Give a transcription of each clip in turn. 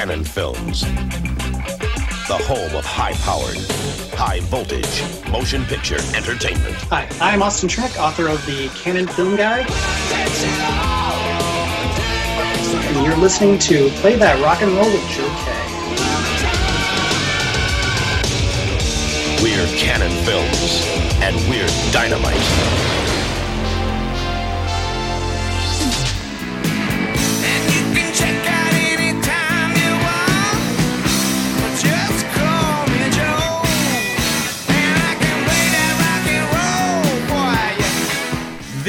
Cannon Films. The home of high powered, high voltage motion picture entertainment. Hi, I'm Austin Trunick, author of the Cannon Film Guide. And you're listening to Play That Rock and Roll with Joe K. We're Cannon Films, and we're dynamite.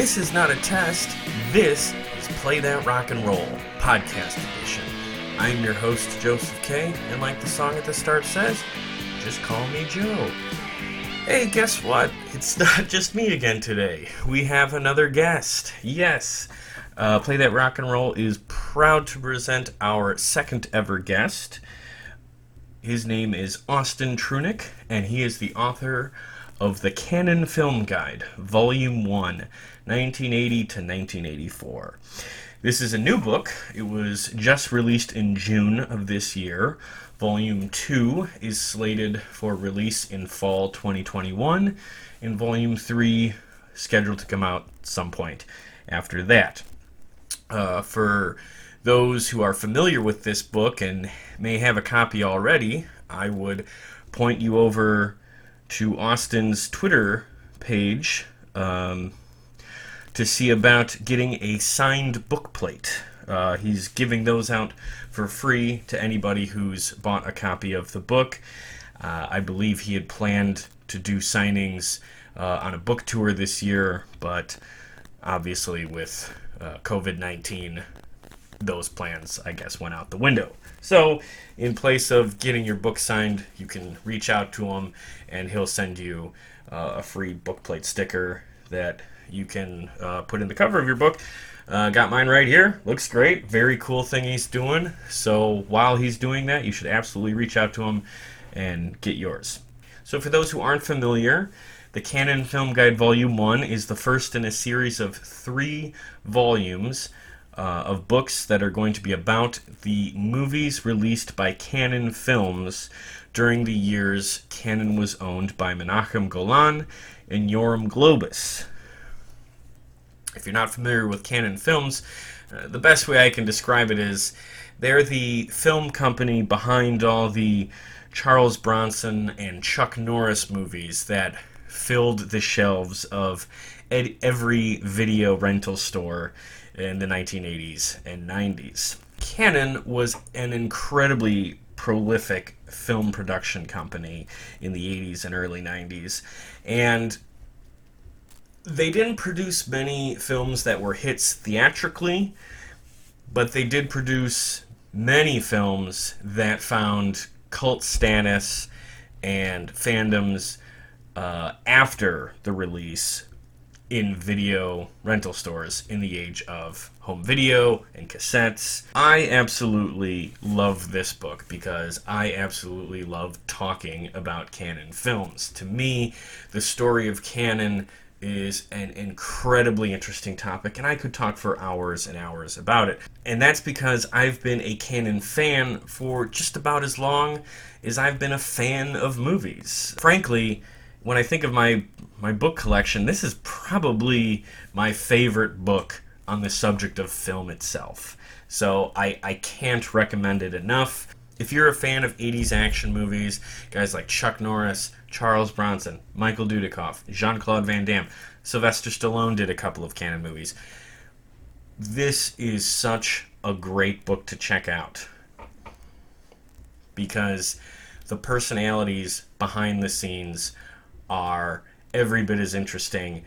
This is not a test. This is Play That Rock and Roll Podcast Edition. I'm your host, Joseph K., and like the song at the start says, just call me Joe. Hey, guess what? It's not just me again today. We have another guest. Yes. Uh, Play That Rock and Roll is proud to present our second ever guest. His name is Austin Trunick, and he is the author of the Cannon Film Guide, Volume 1 1980 to 1984. This is a new book. It was just released in June of this year. Volume 2 is slated for release in fall 2021, and Volume 3 scheduled to come out some point after that. Uh, for those who are familiar with this book and may have a copy already, I would point you over to Austin's Twitter page. Um, to see about getting a signed book plate. Uh, he's giving those out for free to anybody who's bought a copy of the book. Uh, I believe he had planned to do signings uh, on a book tour this year, but obviously with uh, COVID 19, those plans, I guess, went out the window. So, in place of getting your book signed, you can reach out to him and he'll send you uh, a free bookplate sticker that you can uh, put in the cover of your book. Uh, got mine right here. Looks great. Very cool thing he's doing. So while he's doing that, you should absolutely reach out to him and get yours. So for those who aren't familiar, the Cannon Film Guide Volume 1 is the first in a series of three volumes uh, of books that are going to be about the movies released by Cannon Films during the years Cannon was owned by Menachem Golan and Yoram Globus. If you're not familiar with Cannon Films, uh, the best way I can describe it is they're the film company behind all the Charles Bronson and Chuck Norris movies that filled the shelves of ed- every video rental store in the 1980s and 90s. Cannon was an incredibly prolific film production company in the 80s and early 90s, and they didn't produce many films that were hits theatrically, but they did produce many films that found cult status and fandoms uh, after the release in video rental stores in the age of home video and cassettes. I absolutely love this book because I absolutely love talking about Cannon films. To me, the story of Cannon is an incredibly interesting topic, and I could talk for hours and hours about it. And that's because I've been a Cannon fan for just about as long as I've been a fan of movies. Frankly, when I think of my my book collection, this is probably my favorite book on the subject of film itself. So I, I can't recommend it enough. If you're a fan of 80s action movies, guys like Chuck Norris, Charles Bronson, Michael Dudikoff, Jean Claude Van Damme, Sylvester Stallone did a couple of Cannon movies. This is such a great book to check out because the personalities behind the scenes are every bit as interesting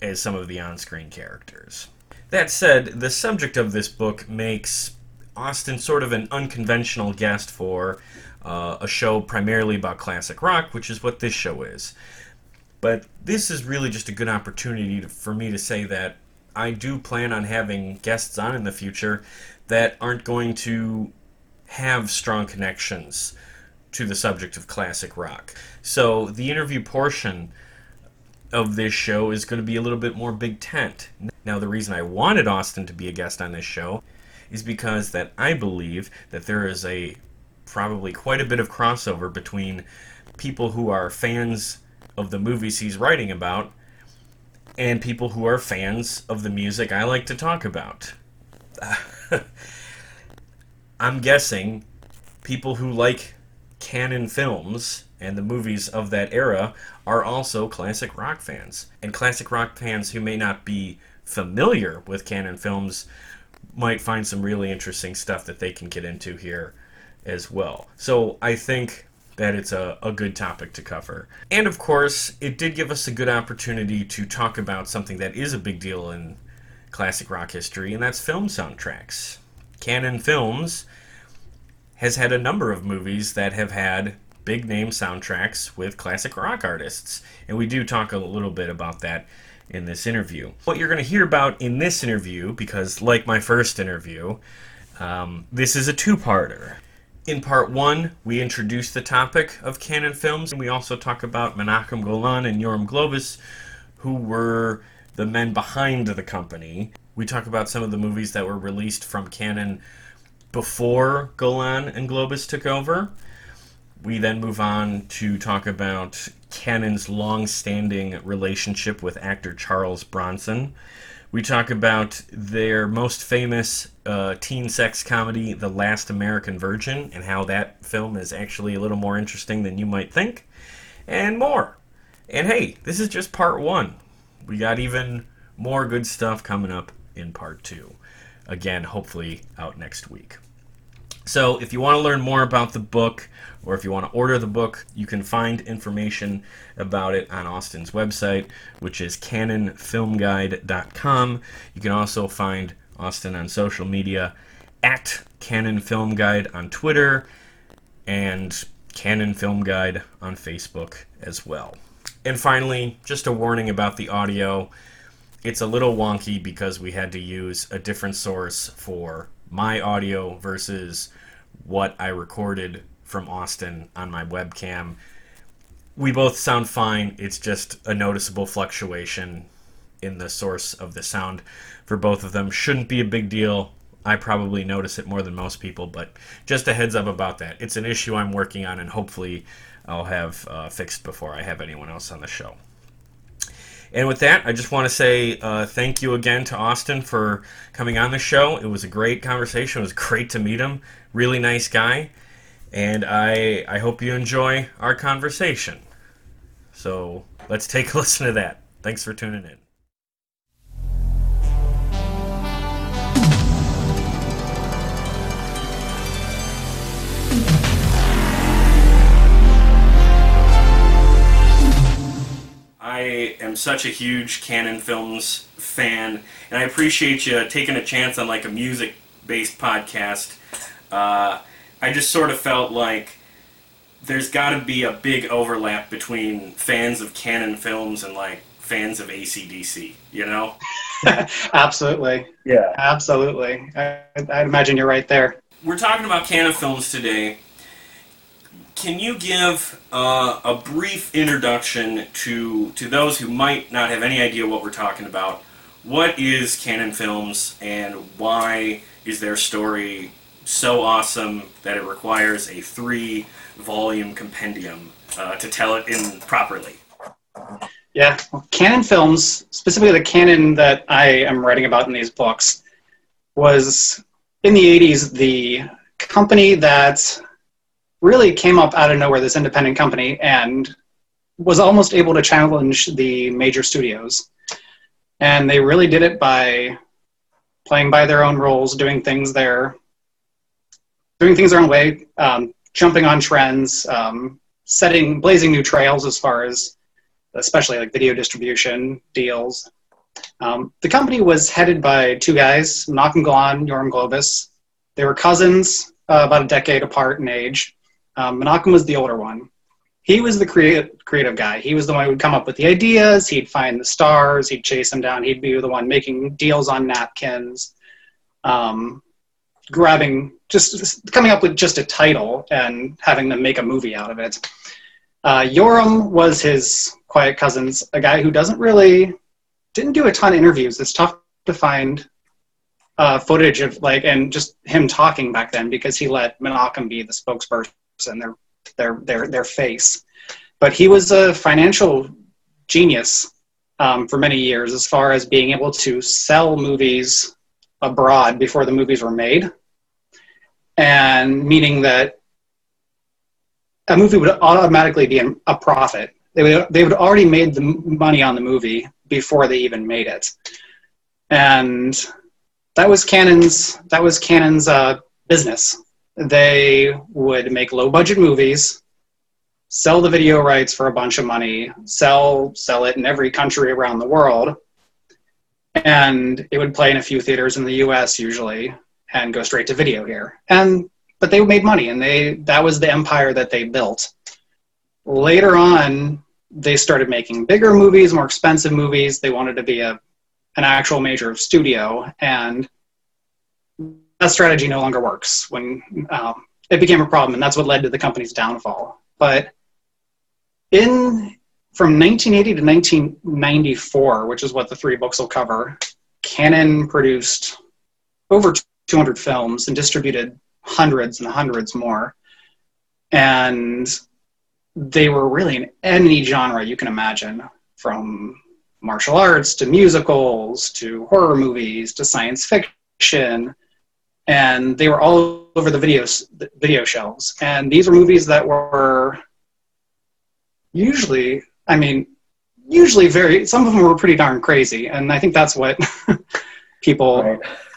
as some of the on screen characters. That said, the subject of this book makes Austin sort of an unconventional guest for uh, a show primarily about classic rock, which is what this show is. But this is really just a good opportunity to, for me to say that I do plan on having guests on in the future that aren't going to have strong connections to the subject of classic rock. So the interview portion of this show is going to be a little bit more big tent. Now, the reason I wanted Austin to be a guest on this show is because that I believe that there is a probably quite a bit of crossover between people who are fans of the movies he's writing about and people who are fans of the music I like to talk about. I'm guessing people who like Cannon films and the movies of that era are also classic rock fans. And classic rock fans who may not be familiar with Cannon films might find some really interesting stuff that they can get into here as well. So I think that it's a, a good topic to cover. And of course, it did give us a good opportunity to talk about something that is a big deal in classic rock history, and that's film soundtracks. Cannon Films has had a number of movies that have had big name soundtracks with classic rock artists. And we do talk a little bit about that in this interview. What you're going to hear about in this interview, because like my first interview, um, this is a two parter. In part one, we introduce the topic of Cannon films, and we also talk about Menachem Golan and Yoram Globus, who were the men behind the company. We talk about some of the movies that were released from Cannon before Golan and Globus took over. We then move on to talk about Cannon's long standing relationship with actor Charles Bronson. We talk about their most famous uh, teen sex comedy, The Last American Virgin, and how that film is actually a little more interesting than you might think, and more. And hey, this is just part one. We got even more good stuff coming up in part two. Again, hopefully out next week. So, if you want to learn more about the book, or if you want to order the book, you can find information about it on Austin's website, which is cannonfilmguide.com. You can also find Austin on social media at Cannon Film Guide on Twitter and Cannon Film Guide on Facebook as well. And finally, just a warning about the audio. It's a little wonky because we had to use a different source for my audio versus what I recorded from Austin on my webcam. We both sound fine. It's just a noticeable fluctuation in the source of the sound for both of them. Shouldn't be a big deal. I probably notice it more than most people, but just a heads up about that. It's an issue I'm working on, and hopefully I'll have uh, fixed before I have anyone else on the show. And with that, I just want to say uh, thank you again to Austin for coming on the show. It was a great conversation. It was great to meet him. Really nice guy. And I, I hope you enjoy our conversation. So let's take a listen to that. Thanks for tuning in. I am such a huge Cannon Films fan, and I appreciate you taking a chance on like a music-based podcast. Uh, I just sort of felt like there's got to be a big overlap between fans of Cannon Films and like fans of ACDC, you know? absolutely. Yeah. Absolutely. I, I imagine you're right there. We're talking about Cannon Films today. Can you give uh, a brief introduction to to those who might not have any idea what we're talking about? What is Cannon Films, and why is their story so awesome that it requires a three-volume compendium uh, to tell it in properly? Yeah, well, Cannon Films, specifically the Cannon that I am writing about in these books, was in the 80s the company that really came up out of nowhere, this independent company, and was almost able to challenge the major studios. And they really did it by playing by their own rules, doing things their doing things their own way, um, jumping on trends, um, setting blazing new trails as far as especially like video distribution deals. Um, the company was headed by two guys, Menachem Golan, Yoram Globus. They were cousins, uh, about a decade apart in age. Um, Menachem was the older one. He was the creative, creative guy. He was the one who would come up with the ideas. He'd find the stars. He'd chase them down. He'd be the one making deals on napkins, um, grabbing, just coming up with just a title and having them make a movie out of it. Uh, Yoram was his quiet cousins, a guy who doesn't really, didn't do a ton of interviews. It's tough to find uh, footage of like, and just him talking back then because he let Menachem be the spokesperson, their, their, their, their face. But he was a financial genius um, for many years as far as being able to sell movies abroad before the movies were made. And meaning that a movie would automatically be a profit. They would they would already made the money on the movie before they even made it, and that was Cannon's that was Cannon's uh, business. They would make low budget movies, sell the video rights for a bunch of money, sell sell it in every country around the world, and it would play in a few theaters in the U.S. usually, and go straight to video here. And but they made money and they that was the empire that they built. Later on they started making bigger movies more expensive movies. They wanted to be a an actual major studio and that strategy no longer works when um, it became a problem and that's what led to the company's downfall. But in from 1980 to 1994 which is what the three books will cover Cannon produced over 200 films and distributed hundreds and hundreds more. And they were really in any genre you can imagine, from martial arts to musicals to horror movies to science fiction. And they were all over the videos, video shelves. And these were movies that were usually, I mean, usually very, some of them were pretty darn crazy. And I think that's what people, right.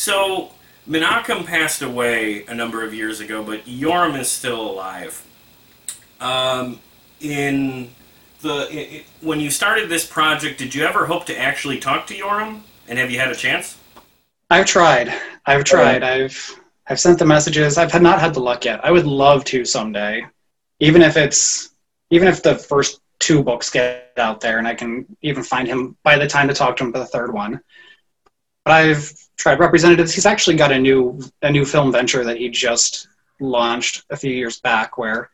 So, Menachem passed away a number of years ago, but Yoram is still alive. Um, in the i i when you started this project, did you ever hope to actually talk to Yoram? And have you had a chance? I've tried. I've tried. I've I've sent the messages. I've had not had the luck yet. I would love to someday, even if it's even if the first two books get out there and I can even find him by the time to talk to him for the third one. But I've tried representatives. He's actually got a new a new film venture that he just launched a few years back where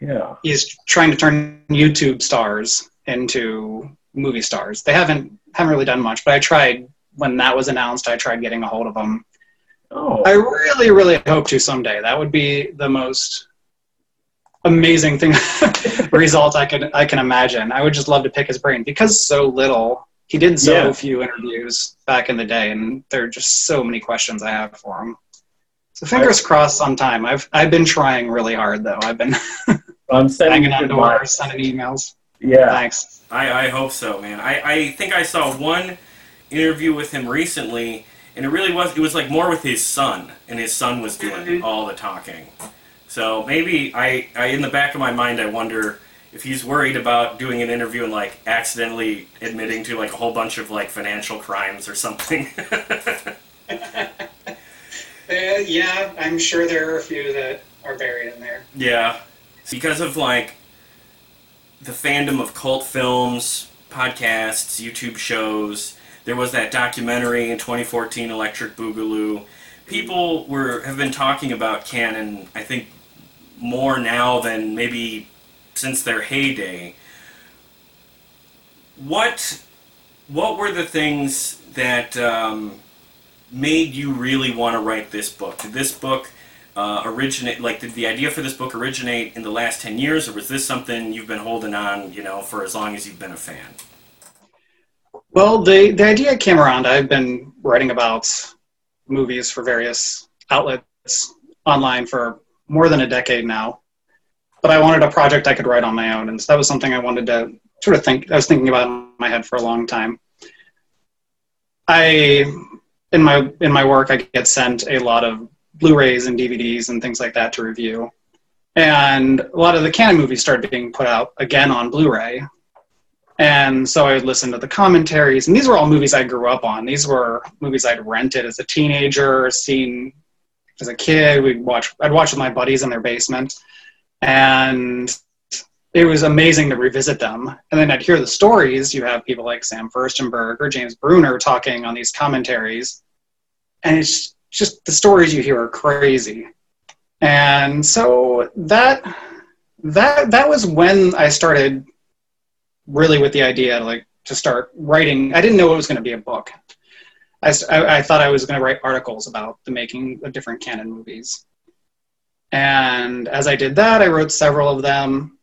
Yeah. he's trying to turn YouTube stars into movie stars. They haven't haven't really done much, but I tried when that was announced. I tried getting a hold of them. Oh. I really, really hope to someday. That would be the most amazing thing result I can I can imagine. I would just love to pick his brain because so little. He did so Yeah. few interviews back in the day, and there are just so many questions I have for him. So fingers crossed sometime. I've I've been trying really hard though. I've been I'm sending banging on good doors, sending emails. Yeah. Thanks. I, I hope so, man. I, I think I saw one interview with him recently, and it really was it was like more with his son, and his son was doing mm-hmm. all the talking. So maybe I, I in the back of my mind I wonder if he's worried about doing an interview and like accidentally admitting to like a whole bunch of like financial crimes or something. Uh, yeah, I'm sure there are a few that are buried in there. Yeah. Because of like the fandom of cult films, podcasts, YouTube shows, there was that documentary in 2014 Electric Boogaloo. People were have been talking about Cannon I think more now than maybe since their heyday. What what were the things that um, made you really want to write this book? Did this book uh, originate, like, did the idea for this book originate in the last 10 years, or was this something you've been holding on, you know, for as long as you've been a fan? Well, the the idea came around. I've been writing about movies for various outlets online for more than a decade now. But I wanted a project I could write on my own, and so that was something I wanted to sort of think. I was thinking about in my head for a long time. I in my in my work, I get sent a lot of Blu-rays and DVDs and things like that to review, and a lot of the Cannon movies started being put out again on Blu-ray. And so I would listen to the commentaries, and these were all movies I grew up on. These were movies I'd rented as a teenager, seen as a kid. We'd watch. I'd watch with my buddies in their basement, and it was amazing to revisit them. And then I'd hear the stories. You have people like Sam Firstenberg or James Bruner talking on these commentaries, and it's just the stories you hear are crazy. And so that that that was when I started really with the idea like to start writing. I didn't know it was going to be a book. I I thought I was going to write articles about the making of different Cannon movies. And as I did that, I wrote several of them.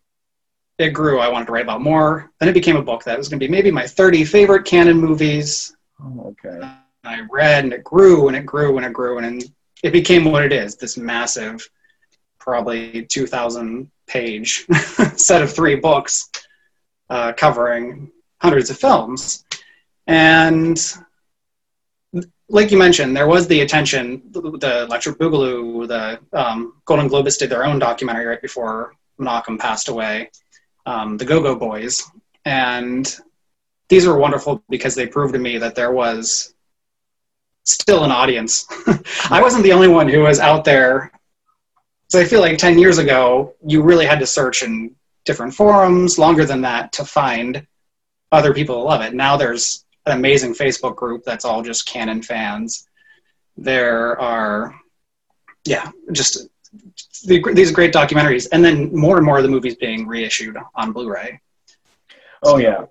It grew. I wanted to write about more. Then it became a book that was going to be maybe my 30 favorite Cannon movies. Oh, okay. And I read, and it grew, and it grew, and it grew, and it became what it is this massive, probably 2,000 page set of three books uh, covering hundreds of films. And like you mentioned, there was the attention. The, Electric Boogaloo, the um, Golan Globus did their own documentary right before Menachem passed away, um, the Go Go Boys. And these were wonderful because they proved to me that there was still an audience. I wasn't the only one who was out there. So I feel like 10 years ago, you really had to search in different forums, longer than that, to find other people who love it. Now there's an amazing Facebook group that's all just Cannon fans. There are, yeah, just the, these great documentaries, and then more and more of the movies being reissued on Blu-ray. Oh yeah,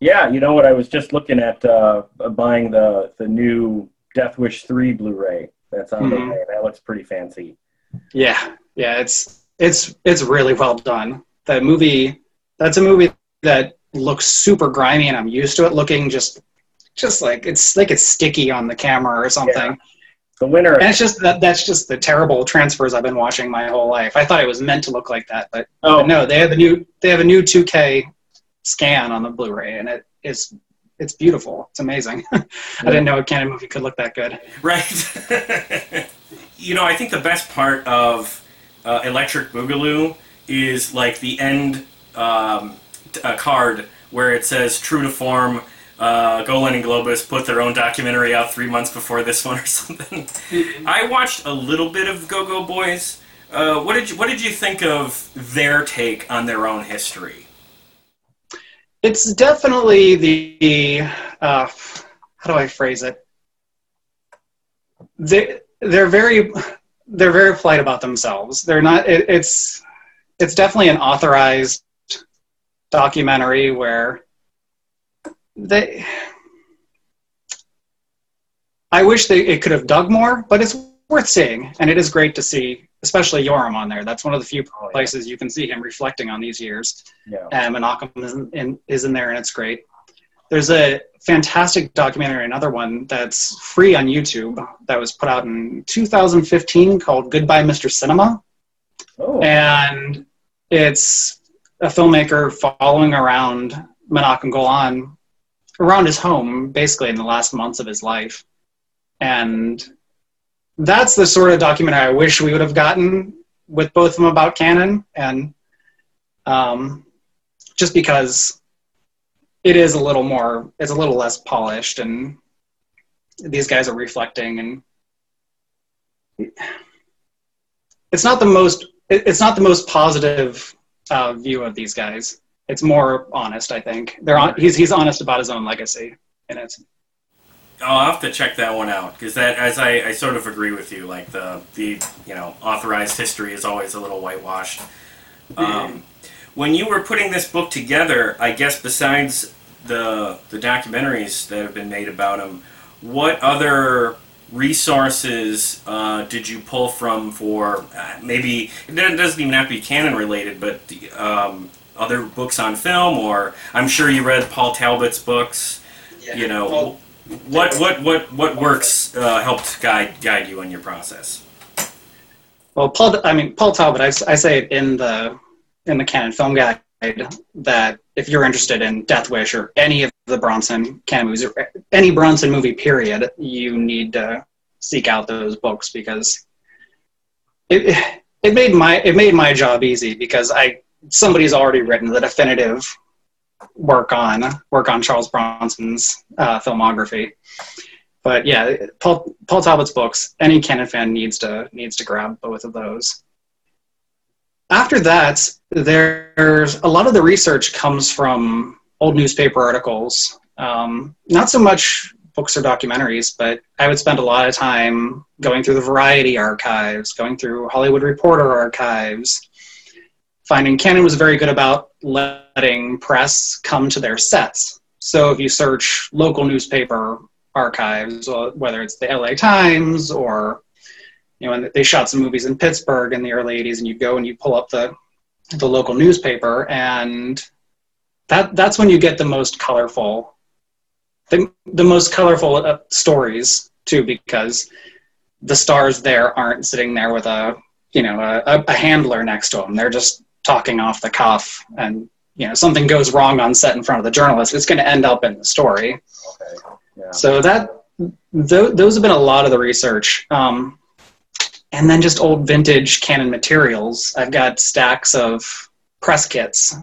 yeah. You know what? I was just looking at uh, buying the the new Death Wish three Blu-ray. That's on the Mhm. way. That looks pretty fancy. Yeah, yeah, it's it's it's really well done. That movie, that's a movie that looks super grimy, and I'm used to it looking just just like it's like it's sticky on the camera or something. The winner. And it's just that that's just the terrible transfers I've been watching my whole life. I thought it was meant to look like that, but, Oh. but no, they have a new they have a new 2K scan on the Blu-ray, and it is it's beautiful. It's amazing. I didn't know a Cannon movie could look that good. Right. you know, I think the best part of uh, Electric Boogaloo is like the end um, t- uh, card where it says "True to form." Uh, Golan and Globus put their own documentary out three months before this one or something. I watched a little bit of Go Go Boys. Uh, what did you What did you think of their take on their own history? It's definitely the uh, how do I phrase it? They they're very they're very polite about themselves. They're not. It, it's it's definitely an authorized documentary where they. I wish they it could have dug more, but it's worth seeing, and it is great to see, especially Yoram on there. That's one of the few oh, places you can see him reflecting on these years Yeah. Um, and Menachem is in, in, is in there, and it's great. There's a fantastic documentary, another one that's free on YouTube that was put out in 2015 called Goodbye, Mr. Cinema. Oh. And it's a filmmaker following around Menachem Golan around his home, basically in the last months of his life. And that's the sort of documentary I wish we would have gotten with both of them about Cannon. And um, just because it is a little more it's a little less polished and these guys are reflecting and it's not the most it's not the most positive uh, view of these guys it's more honest i think they're on he's he's honest about his own legacy and it's I'll have to check that one out because that, as I, I sort of agree with you, like the the you know authorized history is always a little whitewashed. Um, when you were putting this book together, I guess besides the the documentaries that have been made about him, what other resources uh, did you pull from for uh, maybe it doesn't even have to be Cannon related, but um, other books on film, or I'm sure you read Paul Talbot's books. Yeah, you know, Paul- what what what what works uh, helped guide guide you in your process? Well, Paul, I mean Paul Talbot. I, I say it in the in the Cannon Film Guide that if you're interested in Death Wish or any of the Bronson Cannon movies, or any Bronson movie, period, you need to seek out those books because it it made my it made my job easy because I somebody's already written the definitive work on work on Charles Bronson's uh, filmography. But yeah, Paul Paul Talbot's books. Any Cannon fan needs to needs to grab both of those. After that, there's a lot of the research comes from old newspaper articles. Um, not so much books or documentaries, but I would spend a lot of time going through the Variety archives, going through Hollywood Reporter archives, finding Cannon was very good about letting press come to their sets. So if you search local newspaper archives, whether it's the LA Times or you know, and they shot some movies in Pittsburgh in the early '80s, and you go and you pull up the the local newspaper, and that that's when you get the most colorful, the the most colorful uh, stories too, because the stars there aren't sitting there with a you know a, a handler next to them; they're just talking off the cuff, and you know something goes wrong on set in front of the journalist, it's going to end up in the story. okay. Yeah. So that th- those have been a lot of the research. Um, and then just old vintage Cannon materials. I've got stacks of press kits,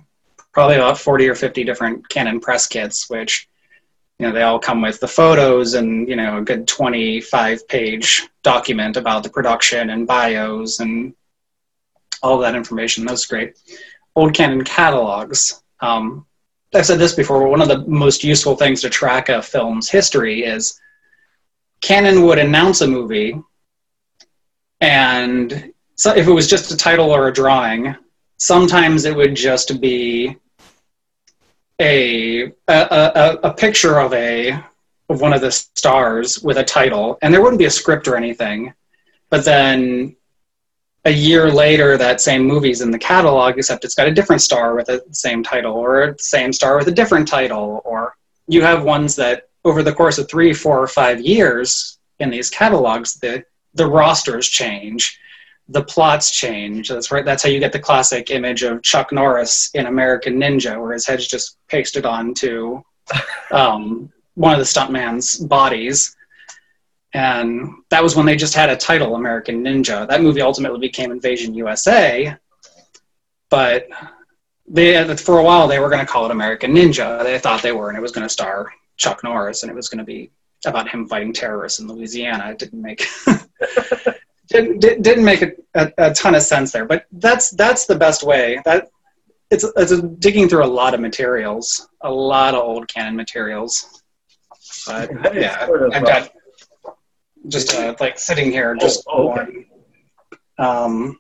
probably about 40 or 50 different Cannon press kits, which you know they all come with the photos and you know a good 25 page document about the production and bios and all that information. That's great. Old Cannon catalogs. Um, i've said this before but one of the most useful things to track a film's history is Cannon would announce a movie and so if it was just a title or a drawing sometimes it would just be a, a, a, a picture of a of one of the stars with a title, and there wouldn't be a script or anything. But then a year later, that same movie's in the catalog, except it's got a different star with the same title, or a same star with a different title, or you have ones that over the course of three, four, or five years in these catalogs, the the rosters change, the plots change. That's right. That's how you get the classic image of Chuck Norris in American Ninja, where his head's just pasted onto um, one of the stuntman's bodies. And that was when they just had a title, American Ninja. That movie ultimately became Invasion USA, but they for a while they were going to call it American Ninja. They thought they were, and it was going to star Chuck Norris, and it was going to be about him fighting terrorists in Louisiana. It didn't make didn't, didn't make a, a, a, ton of sense there. But that's that's the best way. That it's it's digging through a lot of materials, a lot of old Cannon materials. But yeah, I've got just uh, like sitting here, just oh, okay. um,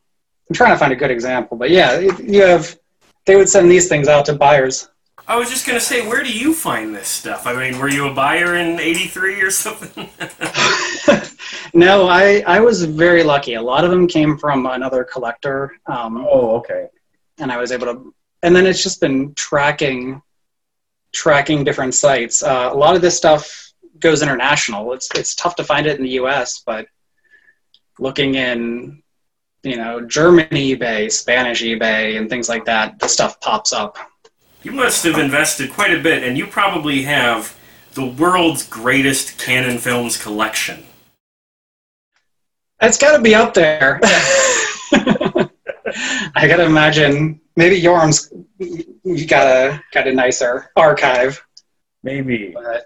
I'm trying to find a good example, but yeah, you have they would send these things out to buyers I was just gonna say, where do you find this stuff? I mean, were you a buyer in '83 or something? no, I I was very lucky. A lot of them came from another collector. Um, oh, okay. And I was able to, and then it's just been tracking, tracking different sites. Uh, a lot of this stuff goes international. It's it's tough to find it in the U.S., but looking in, you know, German eBay, Spanish eBay, and things like that, the stuff pops up. You must have invested quite a bit, and you probably have the world's greatest Cannon Films collection. It's got to be up there. I gotta imagine maybe Yoram's you got a got a nicer archive. Maybe. But,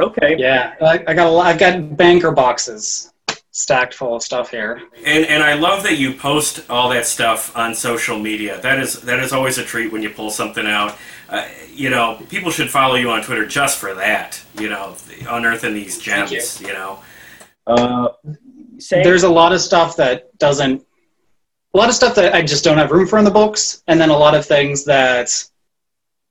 okay. Yeah, I, I got a lot. I've got banker boxes stacked full of stuff here. And and I love that you post all that stuff on social media. That is that is always a treat when you pull something out. Uh, you know, people should follow you on Twitter just for that. You know, unearthing these gems. You. you. know, uh, there's a lot of stuff that doesn't. A lot of stuff that I just don't have room for in the books, and then a lot of things that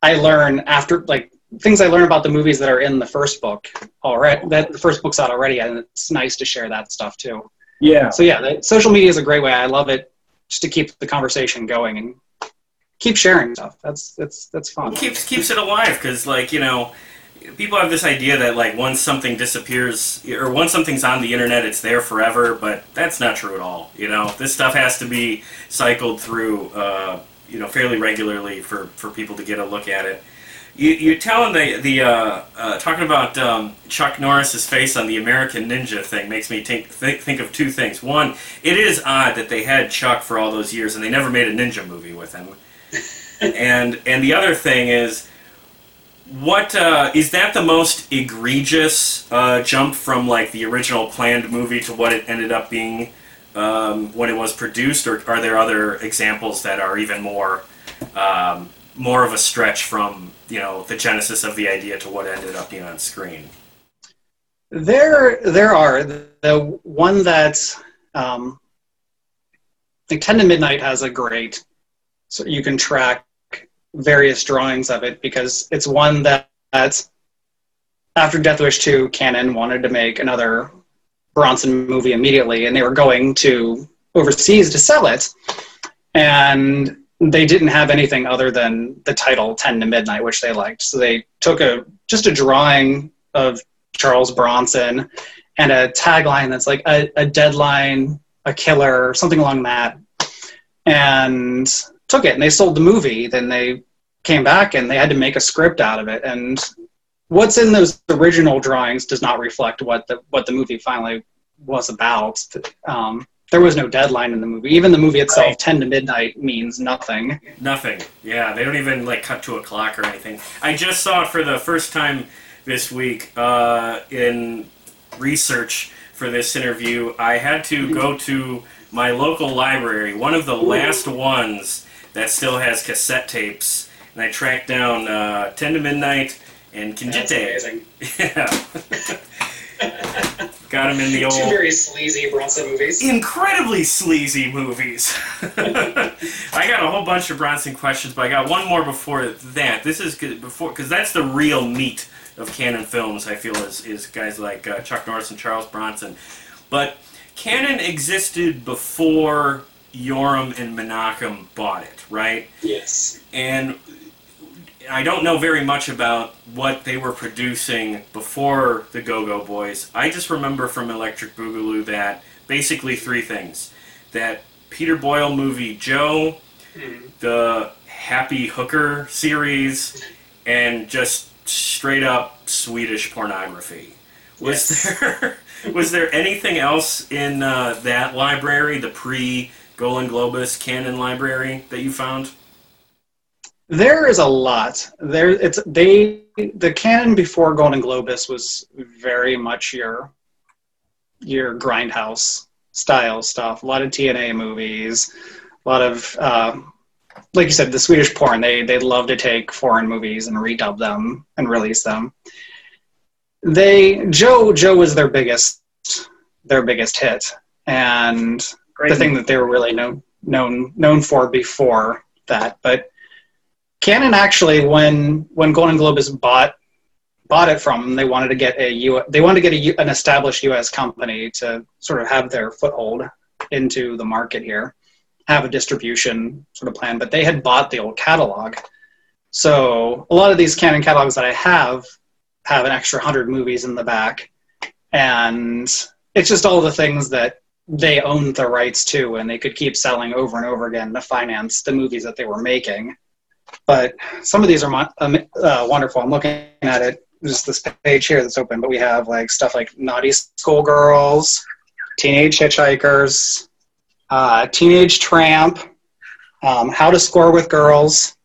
I learn after, like things I learn about the movies that are in the first book already. That the first book's out already, and it's nice to share that stuff too. Yeah. So yeah, the, social media is a great way. I love it just to keep the conversation going and keep sharing stuff. That's that's that's fun. It keeps keeps it alive because like you know. People have this idea that like once something disappears or once something's on the internet, it's there forever. But that's not true at all. You know, this stuff has to be cycled through, uh, you know, fairly regularly for for people to get a look at it. You, you're telling the the uh, uh, talking about um, Chuck Norris's face on the American Ninja thing makes me think, think think of two things. One, it is odd that they had Chuck for all those years and they never made a ninja movie with him. and and the other thing is, what uh, is that the most egregious uh, jump from like the original planned movie to what it ended up being um, when it was produced, or are there other examples that are even more um, more of a stretch from you know the genesis of the idea to what ended up being on screen? There, there are the one that um, think Ten to Midnight has a great, so you can track various drawings of it because it's one that, that after Death Wish 2, Cannon wanted to make another Bronson movie immediately, and they were going to overseas to sell it. And they didn't have anything other than the title 10 to midnight which they liked. So they took a just a drawing of charles bronson and a tagline that's like a, a deadline a killer something along that and took it. And they sold the movie. Then they came back and they had to make a script out of it. And what's in those original drawings does not reflect what the what the movie finally was about. Um, there was no deadline in the movie. Even the movie itself, Right. 10 to midnight, means nothing. Nothing. Yeah, they don't even like cut to a clock or anything. I just saw it for the first time this week uh, in research for this interview. I had to go to my local library, one of the last ones that still has cassette tapes, and I tracked down uh, 10 to Midnight and That's Kinjite. amazing. Yeah. Got him in the old. Two very sleazy Bronson movies. incredibly sleazy movies. I got a whole bunch of Bronson questions, but I got one more before that. This is good before because that's the real meat of Cannon films. I feel is is guys like uh, Chuck Norris and Charles Bronson, but Cannon existed before Yoram and Menachem bought it, right? Yes. and I don't know very much about what they were producing before the Go Go Boys. I just remember from Electric Boogaloo that basically three things: that Peter Boyle movie Joe, the Happy Hooker series, and just straight up Swedish pornography. Was there was there anything else in uh, that library, the pre Golan Globus Cannon library, that you found? There is a lot. There, it's they. The Cannon before Golan Globus was very much your your grindhouse style stuff. A lot of TNA movies, a lot of uh, like you said, the Swedish porn. They they love to take foreign movies and redub them and release them. They Joe Joe was their biggest their biggest hit, and Great the thing that they were really known known known for before that. But Cannon actually, when when Golan Globus bought bought it from them, they wanted to get a U, they wanted to get a, an established U.S. company to sort of have their foothold into the market here, have a distribution sort of plan. But they had bought the old catalog, so a lot of these Cannon catalogs that I have have an extra hundred movies in the back, and it's just all the things that they owned the rights to, and they could keep selling over and over again to finance the movies that they were making. But some of these are mon- um, uh, wonderful. I'm looking at it, just this page here that's open, but we have like stuff like Naughty Schoolgirls, Teenage Hitchhikers, uh, Teenage Tramp, um, How to Score with Girls.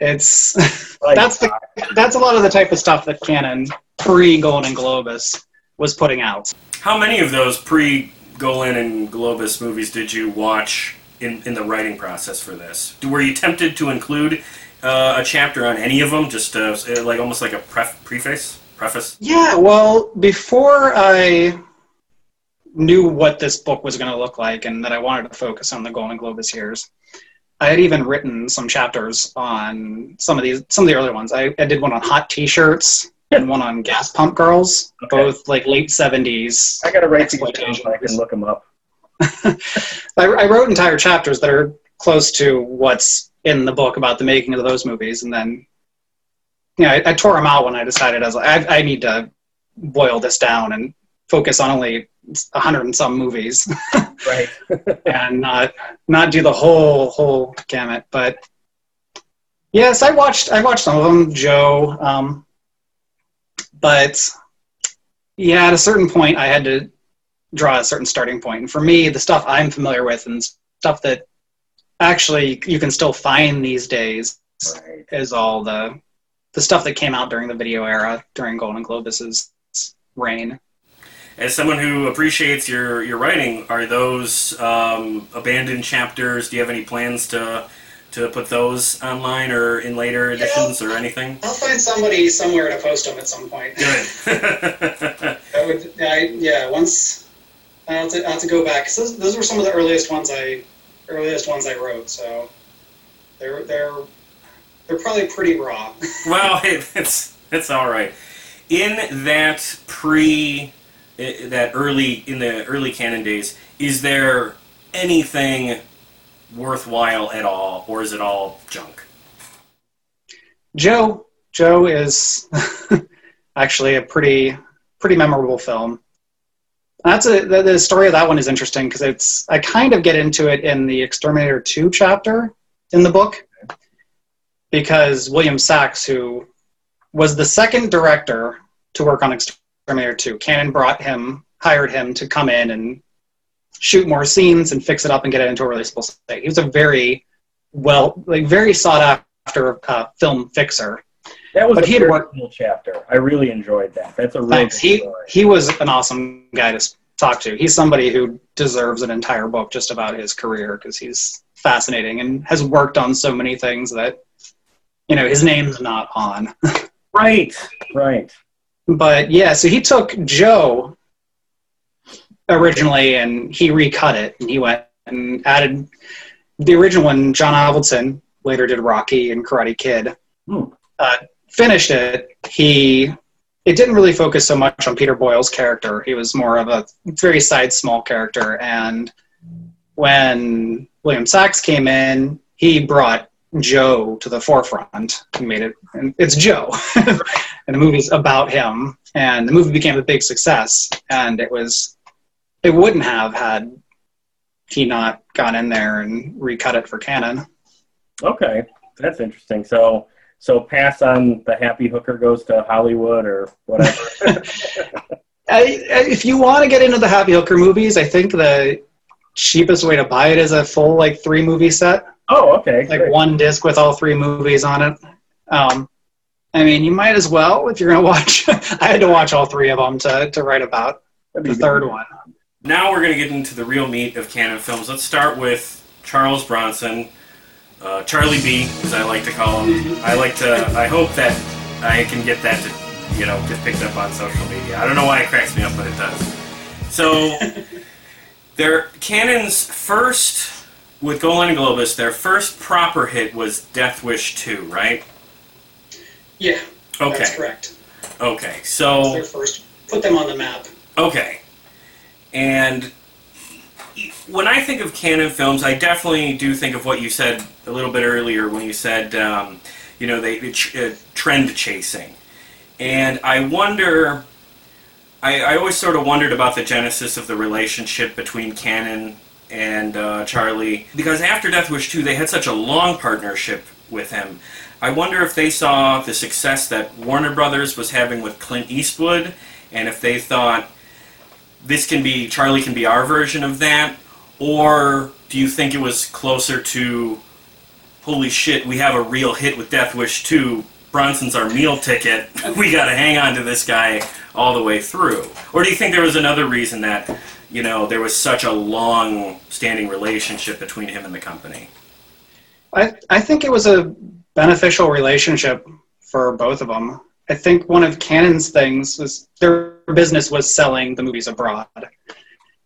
It's that's the that's a lot of the type of stuff that Cannon pre Golan Globus was putting out. How many of those pre Golan and Globus movies did you watch in, in the writing process for this? Were you tempted to include uh, a chapter on any of them, just uh, like almost like a pref- preface, preface? Yeah, well, before I knew what this book was going to look like and that I wanted to focus on the Golan Globus years, I had even written some chapters on some of these, some of the early ones. I, I did one on hot T-shirts and one on gas pump girls, both like late seventies. I gotta write these down so I can look them up. I, I wrote entire chapters that are close to what's in the book about the making of those movies, and then yeah, I, I tore them out when I decided I was like, I, I need to boil this down and focus on only a hundred and some movies, right? and not not do the whole whole gamut. But yes, I watched I watched some of them, Joe. Um, but yeah, at a certain point, I had to draw a certain starting point. And for me, the stuff I'm familiar with and stuff that actually you can still find these days is all the the stuff that came out during the video era during Golan Globus's reign. As someone who appreciates your, your writing, are those um, abandoned chapters? Do you have any plans to to put those online or in later editions or anything? I'll find somebody somewhere to post them at some point. Good. I would, I, yeah. Once I'll have, to, I'll have to go back. those, those were some of the earliest ones I earliest ones I wrote. So they're they're they're probably pretty raw. well, it, it's it's all right. In that pre, that early in the early Cannon days, is there anything worthwhile at all, or is it all junk? Joe Joe is actually a pretty pretty memorable film. That's a the, the story of that one is interesting because it's I kind of get into it in the Exterminator Two chapter in the book because William Sachs, who was the second director to work on Exterminator Two, Cannon brought him hired him to come in and shoot more scenes and fix it up and get it into a releasable state. He was a very well, like very sought after uh, film fixer. That was But a he had very worked- cool chapter. I really enjoyed that. That's a really Thanks. good He story. he was an awesome guy to talk to. He's somebody who deserves an entire book just about his career because he's fascinating and has worked on so many things that you know his name's not on. Right, right. But yeah, so he took Joe originally and he recut it and he went and added the original one. John Avildsen later did Rocky and Karate Kid. Hmm. Uh, finished it. He it didn't really focus so much on Peter Boyle's character. He was more of a very side small character. And when William Sachs came in, he brought Joe to the forefront and made it. And it's Joe, and the movie's about him. And the movie became a big success. And it was, it wouldn't have had he not gone in there and recut it for Cannon. Okay, that's interesting. So, so pass on the happy hooker goes to Hollywood or whatever. I, I- if you want to get into the Happy Hooker movies, I think the cheapest way to buy it is a full like three movie set, oh, okay. like great. one disc with all three movies on it. Um, I mean, you might as well if you're gonna watch. I had to watch all three of them to to write about the good. third one. Now we're going to get into the real meat of Cannon films. Let's start with Charles Bronson, uh, Charlie B, as I like to call him. I like to. I hope that I can get that to, you know, get picked up on social media. I don't know why it cracks me up, but it does. So, their Cannon's first with Golan and Globus, their first proper hit was Death Wish 2, right? Yeah, Okay. correct. Okay. So. Their first. Put them on the map. Okay. And when I think of Cannon films, I definitely do think of what you said a little bit earlier when you said, um, you know, they, they ch- uh, trend chasing. And I wonder, I, I always sort of wondered about the genesis of the relationship between Cannon and uh, Charlie, because after Death Wish 2, they had such a long partnership with him. I wonder if they saw the success that Warner Brothers was having with Clint Eastwood, and if they thought, this can be Charlie can be our version of that, or do you think it was closer to holy shit, we have a real hit with Death Wish 2, Bronson's our meal ticket, we gotta hang on to this guy all the way through? Or do you think there was another reason that, you know, there was such a long standing relationship between him and the company? I, I think it was a beneficial relationship for both of them. I think one of Cannon's things was their business was selling the movies abroad.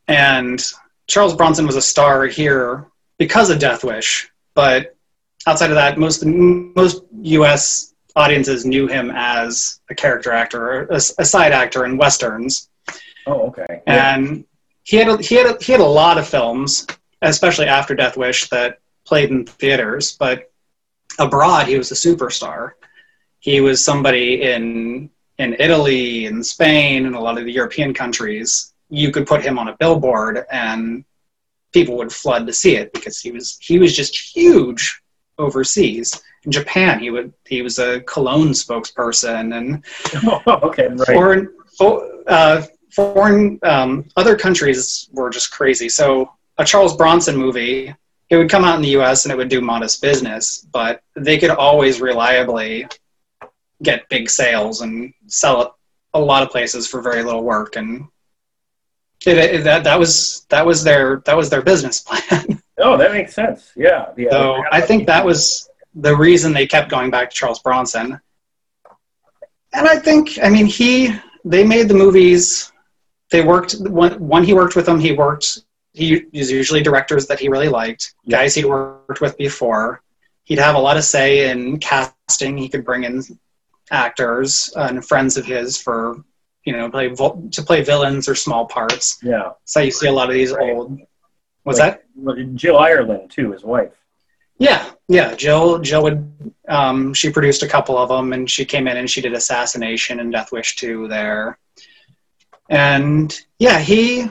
And Charles Bronson was a star here because of Death Wish, but outside of that, most most U.S. audiences knew him as a character actor, a, a side actor in westerns Oh, okay. and he had a, he had a, he had a lot of films, especially after Death Wish, that played in theaters. But abroad, he was a superstar. He was somebody in in Italy and Spain and a lot of the European countries. You could put him on a billboard, and people would flood to see it because he was he was just huge overseas. In Japan, he would he was a cologne spokesperson and okay, right. foreign fo- uh, foreign um, other countries were just crazy. So a Charles Bronson movie, it would come out in the U.S. and it would do modest business, but they could always reliably get big sales and sell it a lot of places for very little work and. It, it, that that was that was their that was their business plan. Oh, that makes sense. Yeah. yeah. So I think that was the reason they kept going back to Charles Bronson. And I think, I mean, he, they made the movies, they worked, when, when he worked with them, he worked, he was usually directors that he really liked, guys he'd worked with before. He'd have a lot of say in casting. He could bring in actors and friends of his for, you know, play, to play villains or small parts. Yeah. So you see a lot of these old, what's Like, that? Jill Ireland too, his wife. Yeah, yeah. Jill, Jill would. Um, she produced a couple of them, and she came in and she did Assassination and Death Wish two there. And yeah, he.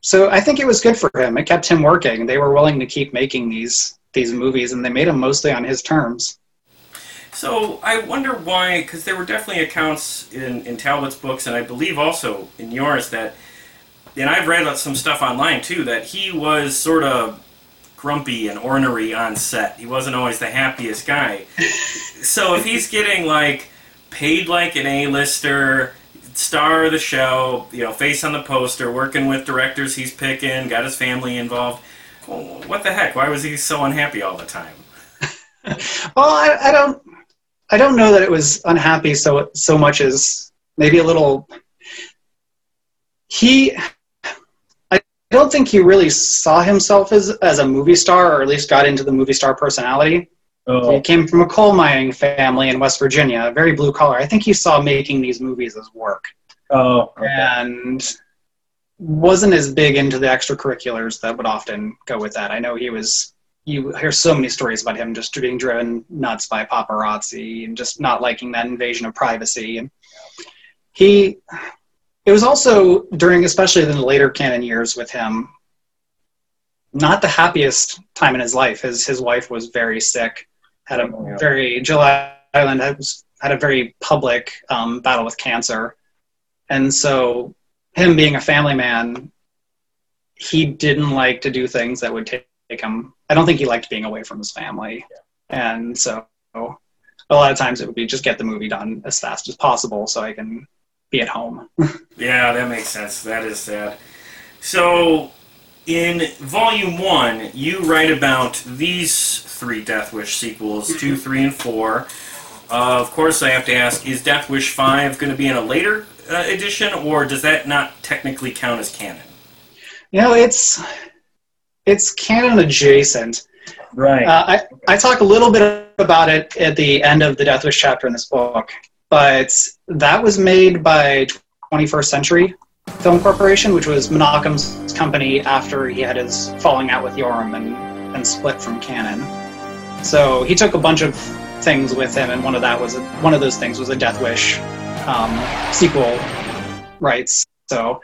So I think it was good for him. It kept him working. They were willing to keep making these these movies, and they made them mostly on his terms. So I wonder why, because there were definitely accounts in, in Talbot's books, and I believe also in yours, that and I've read some stuff online too that he was sort of grumpy and ornery on set. He wasn't always the happiest guy. so if he's getting like paid like an A-lister, star of the show, you know, face on the poster, working with directors he's picking, got his family involved. Well, what the heck? Why was he so unhappy all the time? well, I, I don't, I don't know that it was unhappy so so much as maybe a little. He, I don't think he really saw himself as as a movie star, or at least got into the movie star personality. Oh. He came from a coal mining family in West Virginia, very blue collar. I think he saw making these movies as work. Oh, okay. and wasn't as big into the extracurriculars that would often go with that. I know he was. You hear so many stories about him just being driven nuts by paparazzi and just not liking that invasion of privacy. And he, it was also during, especially in the later Cannon years with him, not the happiest time in his life. His his wife was very sick, had a Oh, yeah. very Jill Ireland had, had a very public um, battle with cancer, and so him being a family man, he didn't like to do things that would take, take him. I don't think he liked being away from his family, and so a lot of times it would be just get the movie done as fast as possible so I can be at home. Yeah, that makes sense. That is sad. So, in volume one, you write about these three Death Wish sequels two, three, and four. Uh, of course, I have to ask is Death Wish 5 going to be in a later uh, edition, or does that not technically count as canon? You know, it's it's canon adjacent. Right. Uh, I, I talk a little bit about it at the end of the Death Wish chapter in this book, but that was made by 21st Century Film Corporation, which was Menachem's company after he had his falling out with Yoram and, and split from Cannon. So he took a bunch of things with him, and one of that was one of those things was a Death Wish um, sequel rights. So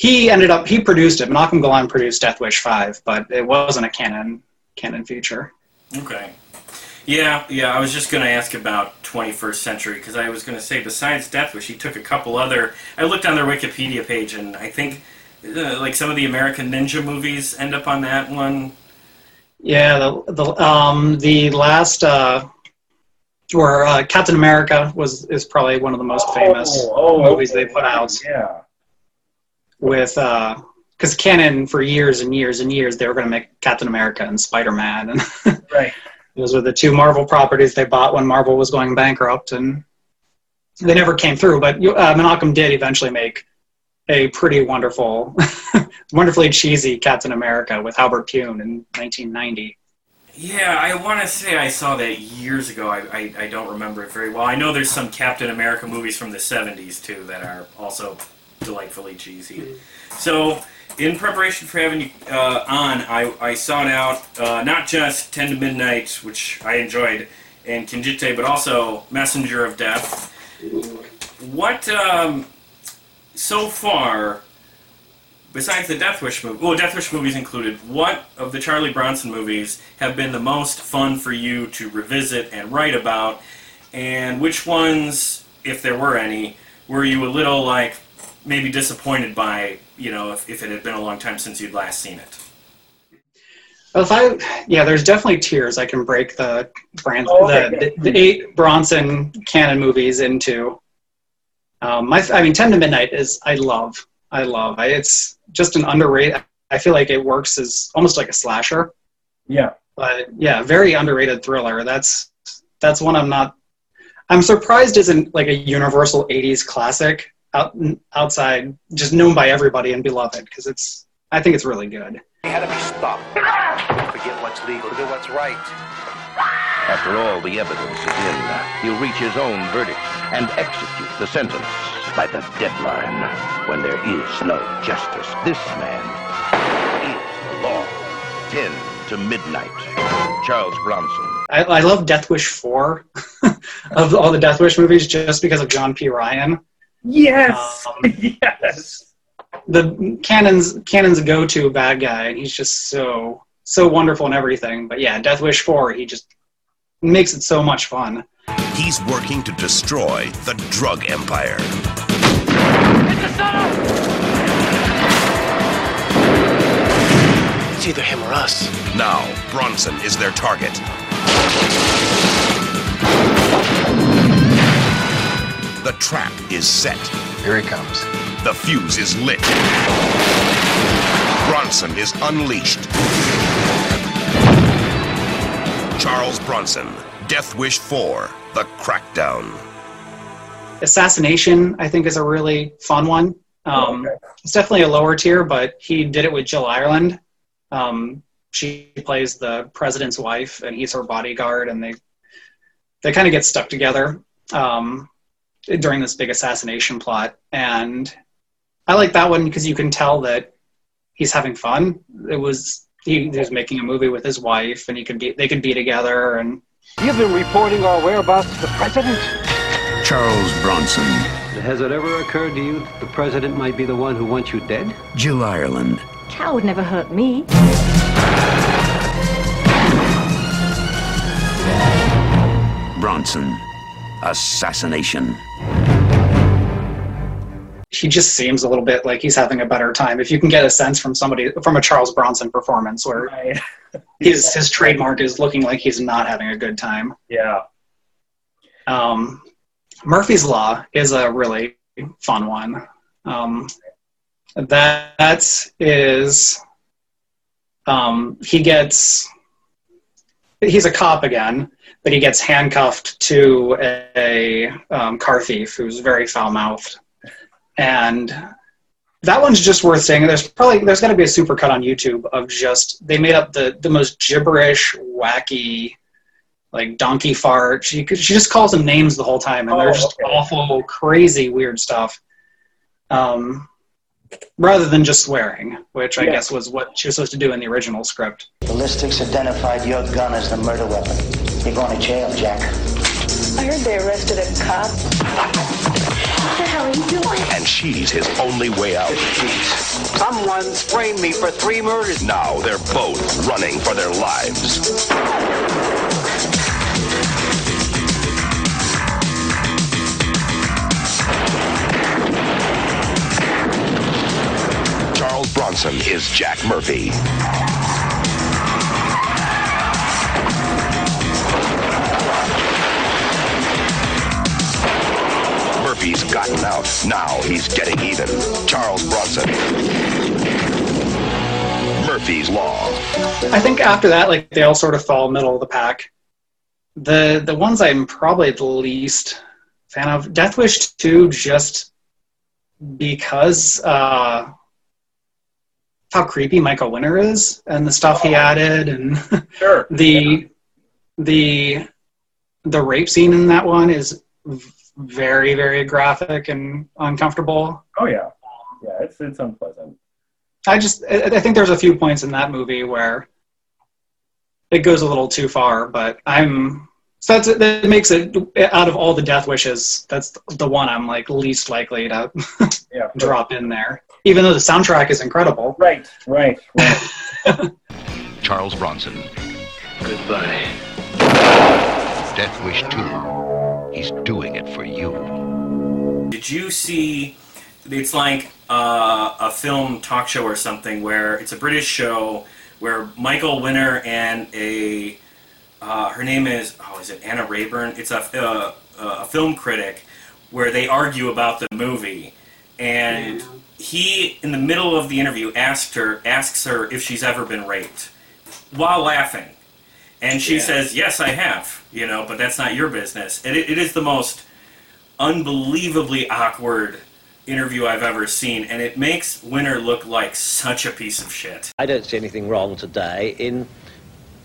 he ended up he produced it. Menachem Golan produced Death Wish Five, but it wasn't a canon canon feature. Okay. Yeah, yeah, I was just going to ask about 21st Century because I was going to say, besides Death Wish, he took a couple other. I looked on their Wikipedia page and I think uh, like some of the American Ninja movies end up on that one. Yeah, the the um the last uh, or uh, Captain America was is probably one of the most famous oh, movies okay. they put out Yeah. With because Cannon for years and years and years they were going to make Captain America and Spider Man and Right. those were the two Marvel properties they bought when Marvel was going bankrupt and they never came through. But uh, Menachem did eventually make a pretty wonderful, wonderfully cheesy Captain America with Albert Pyun in 1990. Yeah, I want to say I saw that years ago. I, I, I don't remember it very well. I know there's some Captain America movies from the 70s too that are also delightfully cheesy. So, in preparation for having you uh, on, I, I sought out uh, not just 10 to Midnight, which I enjoyed, and Kinjite, but also Messenger of Death. What, um, so far, besides the Death Wish movie, well, Death Wish movies included, what of the Charlie Bronson movies have been the most fun for you to revisit and write about? And which ones, if there were any, were you a little like maybe disappointed by, you know, if, if it had been a long time since you'd last seen it? Well, if I, yeah, there's definitely tiers I can break the brand, Oh, okay. the, the eight Bronson Cannon movies into. Um, my, I mean, Ten to Midnight is I love, I love. I, it's just an underrated. I feel like it works as almost like a slasher, Yeah. but yeah, very underrated thriller. That's that's one I'm not. I'm surprised isn't like a universal '80s classic out, outside, just known by everybody and beloved because it's. I think it's really good. He had to be stopped. Don't forget what's legal, do what's right. After all the evidence is in, he'll reach his own verdict and execute the sentence by the deadline when there is no justice. This man is the law. 10 to midnight. Charles Bronson. I, I love Death Wish 4 of all the Death Wish movies just because of John P. Ryan. Yes. Um, yes. The Cannon's Cannon's go-to bad guy, and he's just so so wonderful and everything. But yeah, Death Wish Four, he just makes it so much fun. He's working to destroy the drug empire. It's either him or us. Now, Bronson is their target. The trap is set. Here he comes. The fuse is lit. Bronson is unleashed. Charles Bronson, Death Wish 4, The Crackdown. Assassination, I think, is a really fun one. Um, It's definitely a lower tier, but he did it with Jill Ireland. Um, she plays the president's wife, and he's her bodyguard, and they they kind of get stuck together um, during this big assassination plot. And I like that one because you can tell that he's having fun. It was he, he was making a movie with his wife, and he could be they could be together, and You've been reporting our whereabouts to the president? Charles Bronson. Has it ever occurred to you that the president might be the one who wants you dead? Jill Ireland. Cow would never hurt me. Bronson. Assassination. he just seems a little bit like he's having a better time. If you can get a sense from somebody from a Charles Bronson performance where his his trademark is looking like he's not having a good time. Yeah. Um, Murphy's Law is a really fun one. Um, that is um, he gets he's a cop again, but he gets handcuffed to a, um, car thief who's very foul mouthed, and that one's just worth saying. There's probably there's got to be a supercut on YouTube of just they made up the the most gibberish, wacky, like donkey fart. She she just calls them names the whole time, and they're Oh, just okay. awful, crazy, weird stuff. Um, rather than just swearing, which I Yeah. guess was what she was supposed to do in the original script. Ballistics identified your gun as the murder weapon. You're going to jail, Jack. I heard they arrested a cop. What the hell are you doing? And she's his only way out. Someone's framed me for three murders. Now they're both running for their lives. Charles Bronson is Jack Murphy. Murphy's gotten out. Now he's getting even. Charles Bronson. Murphy's Law. I think after that, like they all sort of fall middle of the pack. The the ones I'm probably the least fan of, Death Wish two, just because uh, how creepy Michael Winner is and the stuff he added, and Sure. the the the rape scene in that one is v- very very graphic and uncomfortable. Oh yeah. Yeah, it's it's unpleasant. I just I, I think there's a few points in that movie where it goes a little too far, but I'm so that's that makes it out of all the death wishes, that's the one I'm like least likely to Yeah. drop in there. Even though the soundtrack is incredible. Right, right, right. Charles Bronson. Goodbye. Death Wish 2. He's doing it for you. Did you see? It's like uh, a film talk show or something where it's a British show where Michael Winner and a uh, her name is oh is it Anna Raeburn? It's a uh, a film critic where they argue about the movie, and he in the middle of the interview asked her asks her if she's ever been raped while laughing. And she Yeah. says, "Yes, I have." You know, but that's not your business. And it, it is the most unbelievably awkward interview I've ever seen, and it makes Winner look like such a piece of shit. I don't see anything wrong today in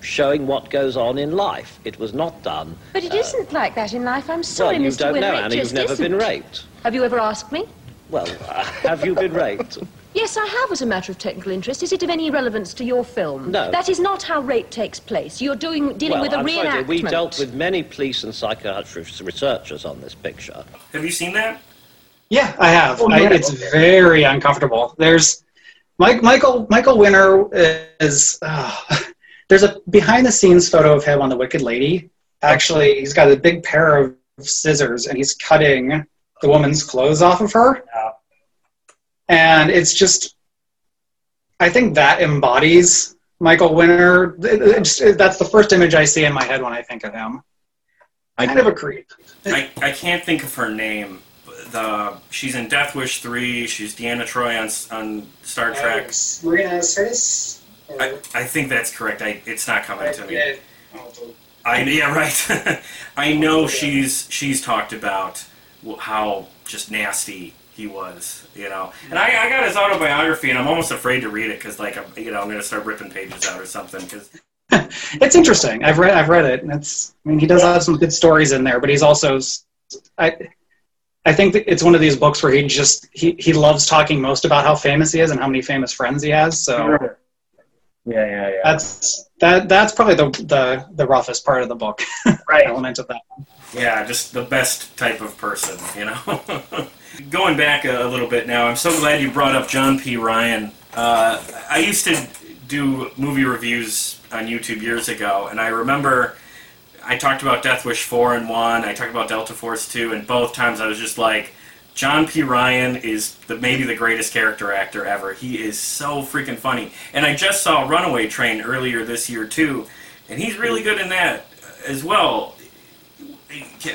showing what goes on in life. It was not done. But it not like that in life. I'm sorry, well, you Mr. don't Winner. know, it Anna. You've never been isn't. raped. Have you ever asked me? Well, uh, have you been raped? Yes, I have as a matter of technical interest. Is it of any relevance to your film? No. That is not how rape takes place. You're doing dealing well, with a I'm sorry, reenactment. we dealt with many police and psychiatric researchers on this picture. Have you seen that? Yeah, I have. Oh, I, yeah, it's very uncomfortable. There's Mike Michael Michael Winner is uh, there's a behind the scenes photo of him on the Wicked Lady. Actually, he's got a big pair of scissors and he's cutting the woman's clothes off of her. And it's just I think that embodies Michael Winner. it- it's- it- that's the first image I see in my head when I think of him. Kind of a creep. I, I can't think of her name. The she's in Death Wish three. She's Deanna Troi on on Star Trek. Marina Sirtis? I, I think that's correct. I it's not coming to me. Yeah. I yeah right. I know she's she's talked about how just nasty he was, you know. And I, I got his autobiography, and I'm almost afraid to read it because like I'm you know I'm gonna start ripping pages out or something because It's interesting. I've read I've read it, and it's. I mean, he does have some good stories in there, but he's also. I, I think that it's one of these books where he just he, he loves talking most about how famous he is and how many famous friends he has. So Sure. Yeah, yeah, yeah. that's that that's probably the the, the roughest part of the book. Right. element of that. Yeah, just the best type of person, you know. Going back a, a little bit now, I'm so glad you brought up John P. Ryan. Uh, I used to do movie reviews on YouTube years ago, and I remember I talked about Death Wish 4 and 1, I talked about Delta Force 2, and both times I was just like, John P. Ryan is the, maybe the greatest character actor ever. He is so freaking funny. And I just saw Runaway Train earlier this year, too, and he's really good in that as well.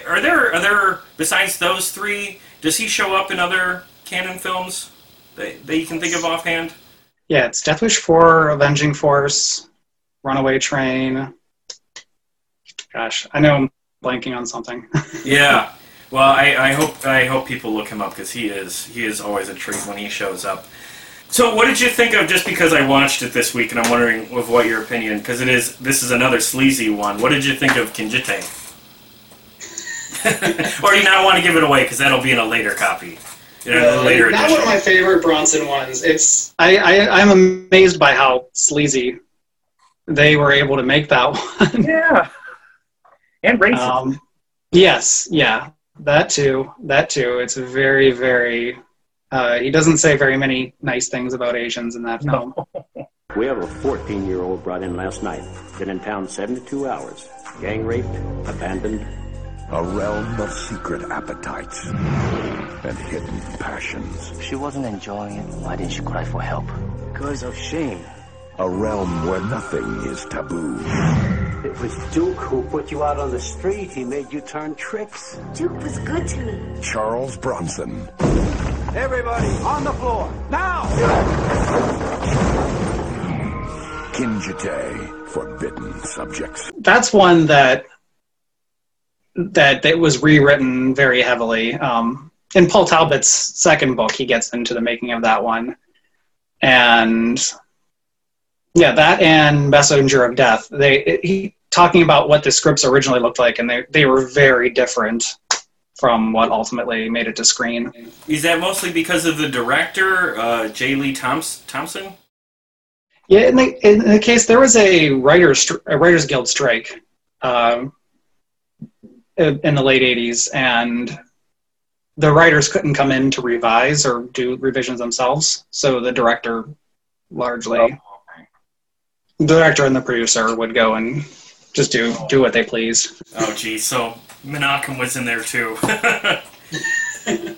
Are there are there besides those three? Does he show up in other Cannon films that, that you can think of offhand? Yeah, it's Death Wish 4, Avenging Force, Runaway Train. Gosh, I know I'm blanking on something. Yeah. Well, I, I hope I hope people look him up because he is he is always a treat when he shows up. So, what did you think of? Just because I watched it this week, and I'm wondering of what your opinion, because it is this is another sleazy one. What did you think of Kinjite? or you not want to give it away because that'll be in a later copy, in a later Not edition. one of my favorite Bronson ones. It's I, I I'm amazed by how sleazy they were able to make that one. Yeah. And racist. Um, yes, yeah, that too. That too. It's very, very. Uh, he doesn't say very many nice things about Asians in that film. We have a 14 year old brought in last night. Been in town 72 hours. Gang raped, abandoned. A realm of secret appetites and hidden passions. She wasn't enjoying it. Why didn't she cry for help? Because of shame. A realm where nothing is taboo. It was Duke who put you out on the street. He made you turn tricks. Duke was good to me. Charles Bronson. Everybody on the floor, now! Kinjite, forbidden subjects. That's one that that that was rewritten very heavily. Um, in Paul Talbot's second book, he gets into the making of that one, and yeah, that and Messenger of Death. They he talking about what the scripts originally looked like, and they they were very different from what ultimately made it to screen. Is that mostly because of the director, uh, J. Lee Thompson? Yeah, in the, in the case, there was a writers a writers guild strike um, in in the late '80s, and the writers couldn't come in to revise or do revisions themselves. So the director, largely, the director and the producer would go and just do do what they pleased. Oh, geez. So Menachem was in there too.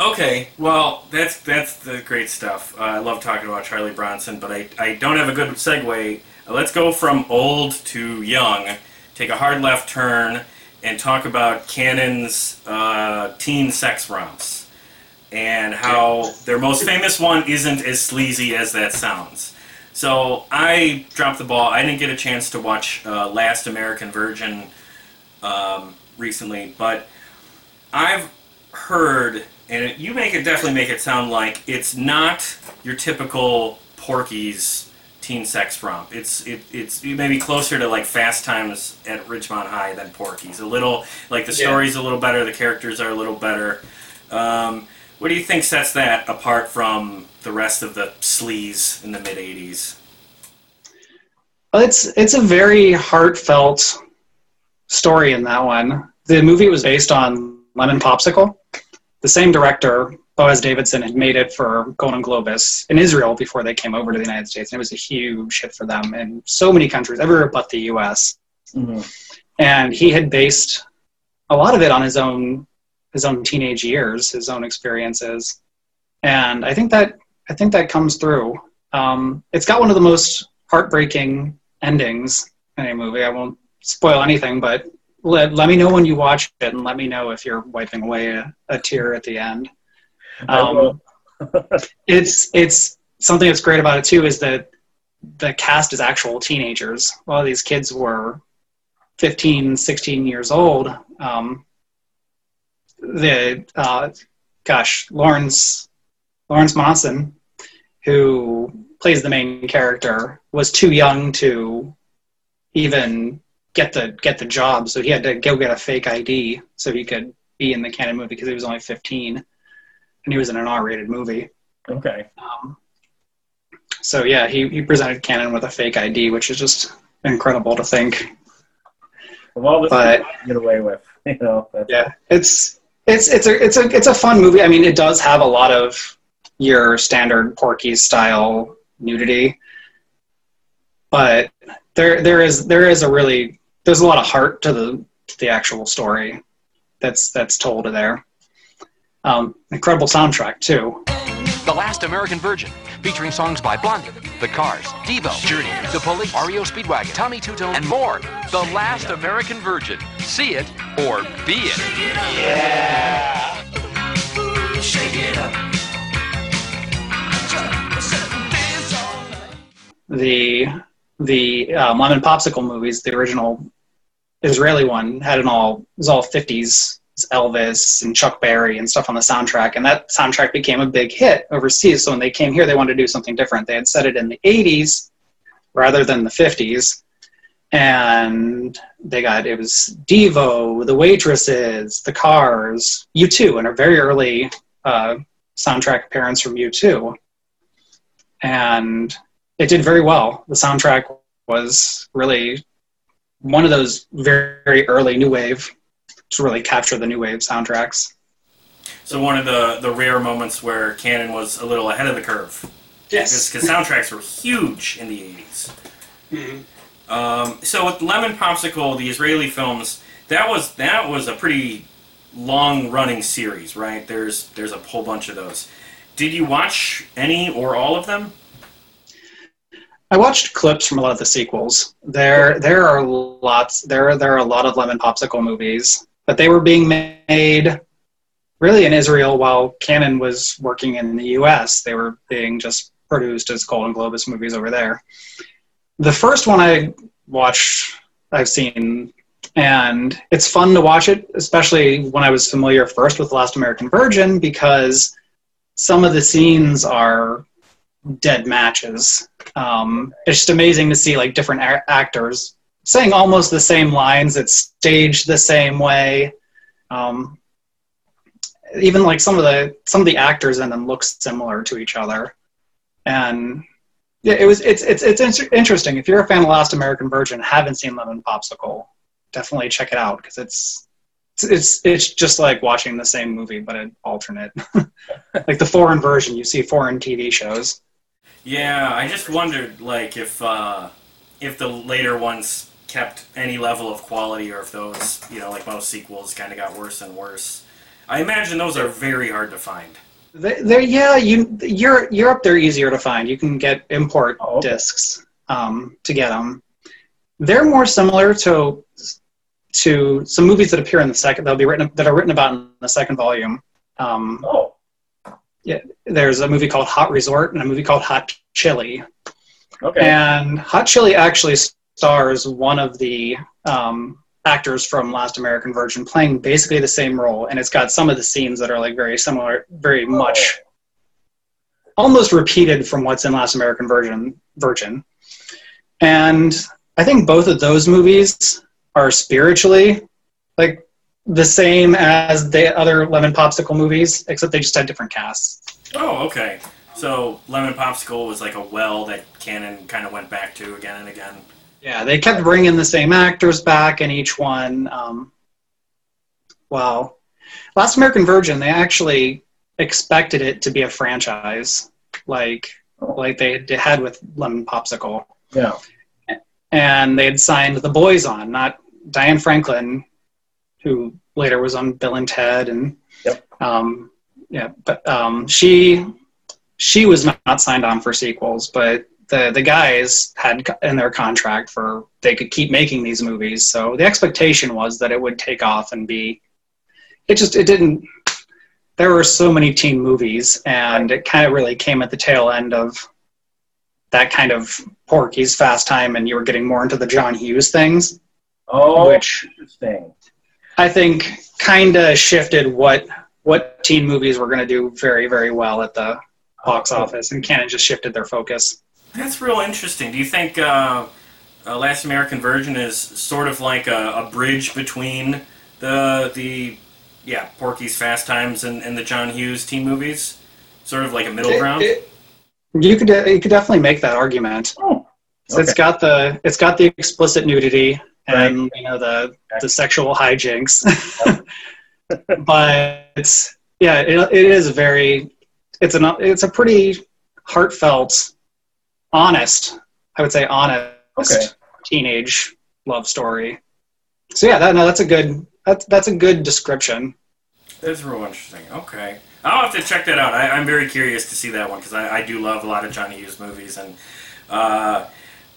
okay, well, that's that's the great stuff. Uh, I love talking about Charlie Bronson, but I, I don't have a good segue. Uh, let's go from old to young. Take a hard left turn and talk about Cannon's uh, teen sex romps and how their most famous one isn't as sleazy as that sounds. So I dropped the ball. I didn't get a chance to watch uh, Last American Virgin um, recently, but I've heard, and it, you make it definitely make it sound like it's not your typical Porky's teen sex romp. It's it, it's maybe closer to like Fast Times at Ridgemont High than Porky's. A little like the Yeah. story's a little better, the characters are a little better. Um, what do you think sets that apart from the rest of the sleaze in the mid '80s? Well, it's it's a very heartfelt story in that one. The movie was based on Lemon Popsicle. The same director, Boaz Davidson, had made it for Golan Globus in Israel before they came over to the United States, and it was a huge hit for them in so many countries, everywhere but the U.S. And he had based a lot of it on his own his own teenage years, his own experiences, and I think that I think that comes through. Um, it's got one of the most heartbreaking endings in a movie. I won't spoil anything, but let, let me know when you watch it and let me know if you're wiping away a, a tear at the end. Um, it's it's something that's great about it too is that the cast is actual teenagers. A lot of these kids were 15, 16 years old. Um, the uh, gosh, Lawrence Lawrence Monoson, who plays the main character, was too young to even get the get the job, so he had to go get a fake ID so he could be in the Cannon movie because he was only 15, and he was in an R-rated movie. Okay. Um, so yeah, he, he presented Cannon with a fake ID, which is just incredible to think. Well, this But- get away with, you know. Yeah, it's it's it's a it's a it's a fun movie. I mean, it does have a lot of your standard Porky style nudity, but there there is there is a really there's a lot of heart to the to the actual story that's that's told there. Um, incredible soundtrack too. The Last American Virgin, featuring songs by Blondie, The Cars, Devo, Journey, The Police, REO Speedwagon, Tommy Tutone, and more. The Last American Virgin. See it or be it. Yeah. Shake it up. the the um, lemon popsicle movies, the original Israeli one, had an all it was all fifties Elvis and Chuck Berry and stuff on the soundtrack, and that soundtrack became a big hit overseas. So when they came here, they wanted to do something different. They had set it in the eighties rather than the fifties, and they got it was Devo, the waitresses, the Cars, U two, and a very early uh, soundtrack appearance from U two, and it did very well. The soundtrack was really one of those very, very early new wave to really capture the new wave soundtracks. So one of the the rare moments where Cannon was a little ahead of the curve. Yes. Because soundtracks were huge in the 80s. Um, so with Lemon Popsicle, the Israeli films, that was that was a pretty long running series, right? There's there's a whole bunch of those. Did you watch any or all of them? I watched clips from a lot of the sequels. There, there are lots. There, there are a lot of lemon popsicle movies, but they were being made really in Israel while Cannon was working in the U.S. They were being just produced as Golan Globus movies over there. The first one I watched, I've seen, and it's fun to watch it, especially when I was familiar first with The Last American Virgin, because some of the scenes are dead matches. Um, it's just amazing to see like different a- actors saying almost the same lines. It's staged the same way. Um, even like some of the some of the actors in them look similar to each other, and yeah, it was it's it's it's interesting. If you're a fan of Last American Virgin, haven't seen Lemon Popsicle, definitely check it out because it's it's it's just like watching the same movie but an alternate, like the foreign version. You see foreign TV shows. Yeah, I just wondered like if uh, if the later ones kept any level of quality or if those, you know, like most sequels kind of got worse and worse. I imagine those are very hard to find. They- They're, yeah, you Europe Europe they're easier to find. You can get import discs um, to get them. They're more similar to to some movies that appear in the second. They'll be written that are written about in the second volume. Um, oh, yeah. There's a movie called Hot Resort and a movie called Hot Chili. Okay. And Hot Chili actually stars one of the um, actors from Last American Virgin playing basically the same role, and it's got some of the scenes that are like very similar, very much almost repeated from what's in Last American Virgin. Virgin, and I think both of those movies are spiritually like the same as the other Lemon Popsicle movies, except they just had different casts. Oh, okay. So Lemon Popsicle was like a well that Cannon kind of went back to again and again. Yeah, they kept bringing the same actors back in each one. Um, well, Last American Virgin, they actually expected it to be a franchise, like like they, had with Lemon Popsicle, Yeah. and they had signed the boys on, not Diane Franklin, who later was on Bill and Ted, and um, yeah, but um, she she was not signed on for sequels, but the the guys had in their contract for they could keep making these movies. So the expectation was that it would take off and be. It just it didn't. There were so many teen movies, and it kind of really came at the tail end of that kind of Porky's Fast Time, and you were getting more into the John Hughes things. Oh, which interesting. I think kind of shifted what what teen movies were going to do very very well at the box oh. office, and kind of just shifted their focus. That's real interesting. Do you think uh, uh, Last American Virgin is sort of like a, a bridge between the the yeah Porky's Fast Times and, and the John Hughes teen movies? Sort of like a middle It- ground. it- You could you could definitely make that argument. So It's okay. got the it's got the explicit nudity and you know the the sexual hijinks, but it's yeah it, it is very it's an it's a pretty heartfelt, honest I would say honest Okay. teenage love story. So yeah, that, no, that's a good that's that's a good description. That's real interesting. Okay. I'll have to check that out. I, I'm very curious to see that one because I, I do love a lot of Johnny Hughes movies. And uh,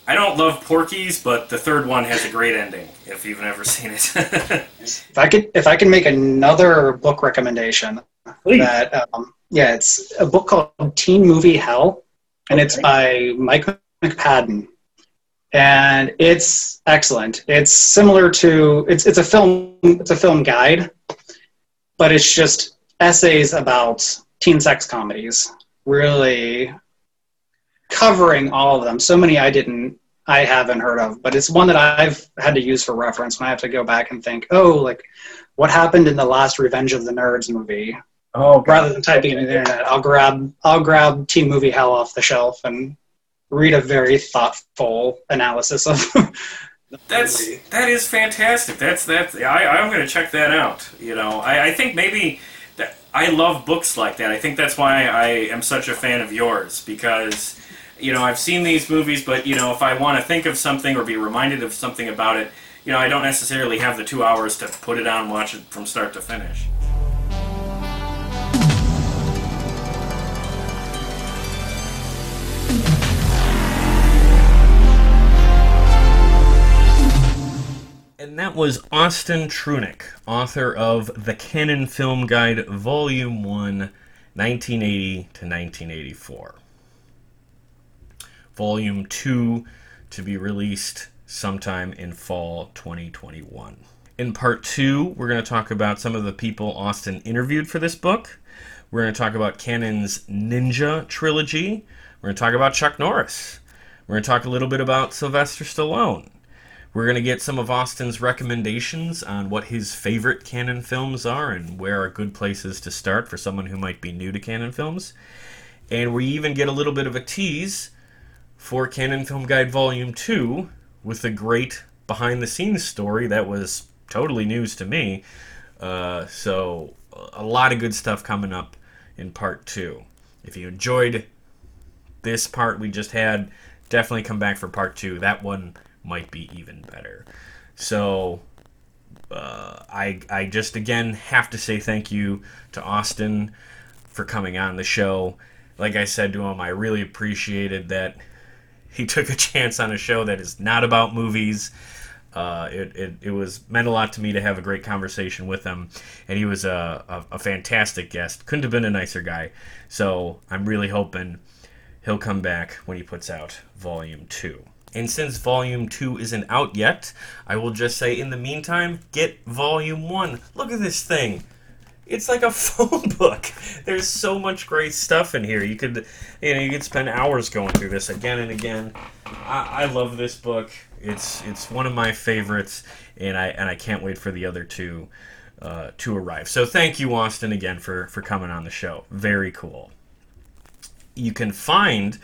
I don't love Porky's, but the third one has a great ending if you've never seen it. If I could, if I can make another book recommendation, that um, yeah, it's a book called Teen Movie Hell, and it's by Mike McPadden, and it's excellent. It's similar to it's it's a film it's a film guide, but it's just essays about teen sex comedies, really covering all of them. So many I didn't I haven't heard of, but it's one that I've had to use for reference when I have to go back and think, oh, like what happened in the last Revenge of the Nerds movie? Oh, rather than typing it in the internet, I'll grab I'll grab Teen Movie Hell off the shelf and read a very thoughtful analysis of. That's that is fantastic. That's that's I I'm gonna check that out. You know, I, I think maybe that I love books like that. I think that's why I am such a fan of yours because you know I've seen these movies, but you know if I want to think of something or be reminded of something about it, you know I don't necessarily have the two hours to put it on watch it from start to finish. That was Austin Trunick, author of The Cannon Film Guide, Volume 1, 1980 to 1984. Volume 2 to be released sometime in fall 2021. In part 2, we're going to talk about some of the people Austin interviewed for this book. We're going to talk about Cannon's Ninja trilogy. We're going to talk about Chuck Norris. We're going to talk a little bit about Sylvester Stallone. We're going to get some of Austin's recommendations on what his favorite Cannon films are and where are good places to start for someone who might be new to Cannon films. And we even get a little bit of a tease for Cannon Film Guide Volume 2 with a great behind the scenes story that was totally news to me. Uh, so, a lot of good stuff coming up in part 2. If you enjoyed this part we just had, definitely come back for part 2. That one might be even better. So, uh, I I just again have to say thank you to Austin for coming on the show. Like I said to him, I really appreciated that he took a chance on a show that is not about movies. Uh, it, it, it was meant a lot to me to have a great conversation with him, and he was a, a, a fantastic guest. Couldn't have been a nicer guy. So I'm really hoping he'll come back when he puts out Volume 2. And since Volume 2 isn't out yet, I will just say in the meantime, get Volume 1. Look at this thing. It's like a phone book. There's so much great stuff in here. You could, you know, you could spend hours going through this again and again. I, I love this book. It's it's one of my favorites, and I and I can't wait for the other two uh, to arrive. So thank you, Austin, again for for coming on the show. Very cool you can find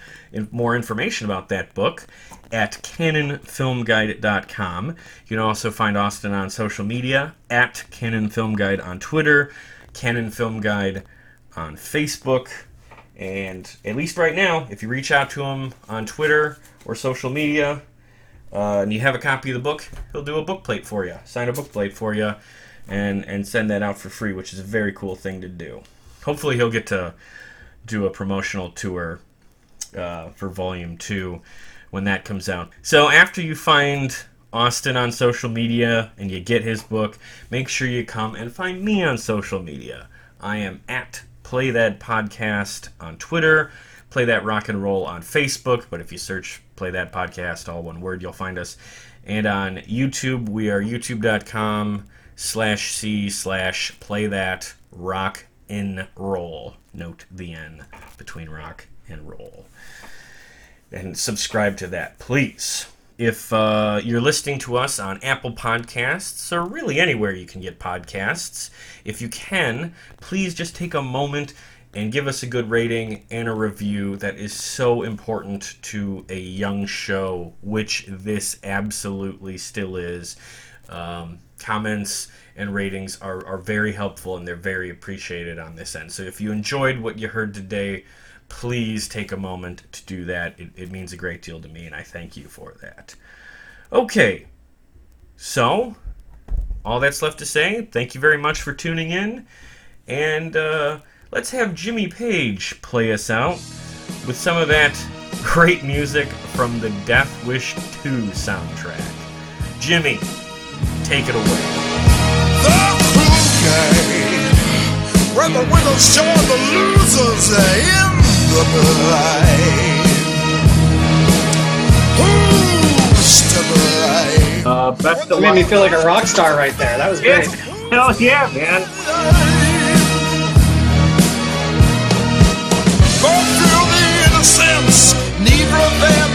more information about that book at cannonfilmguide.com. You can also find Austin on social media at Cannon Film Guide on Twitter, Cannon Film Guide on Facebook, and at least right now, if you reach out to him on Twitter or social media uh, and you have a copy of the book, he'll do a book plate for you, sign a book plate for you, and, and send that out for free, which is a very cool thing to do. Hopefully, he'll get to do a promotional tour uh, for volume two when that comes out. So after you find Austin on social media and you get his book, make sure you come and find me on social media. I am at Play That Podcast on Twitter, Play That Rock and Roll on Facebook, but if you search Play That Podcast, all one word, you'll find us. And on YouTube, we are youtube.com slash C slash Play That Rock and Roll. Note the N between rock and roll. And subscribe to that, please. If uh, you're listening to us on Apple Podcasts or really anywhere you can get podcasts, if you can, please just take a moment and give us a good rating and a review. That is so important to a young show, which this absolutely still is. Um, comments and ratings are, are very helpful and they're very appreciated on this end. So if you enjoyed what you heard today, please take a moment to do that. It, it means a great deal to me, and I thank you for that. Okay, so all that's left to say, thank you very much for tuning in, and uh, let's have Jimmy Page play us out with some of that great music from the Death Wish 2 soundtrack. Jimmy, take it away. Where the winners join the losers in the blind. Who's to blame? Uh, best That made me feel like a rock star right there. That was great. Hell yeah, man. Go through the innocence, neither of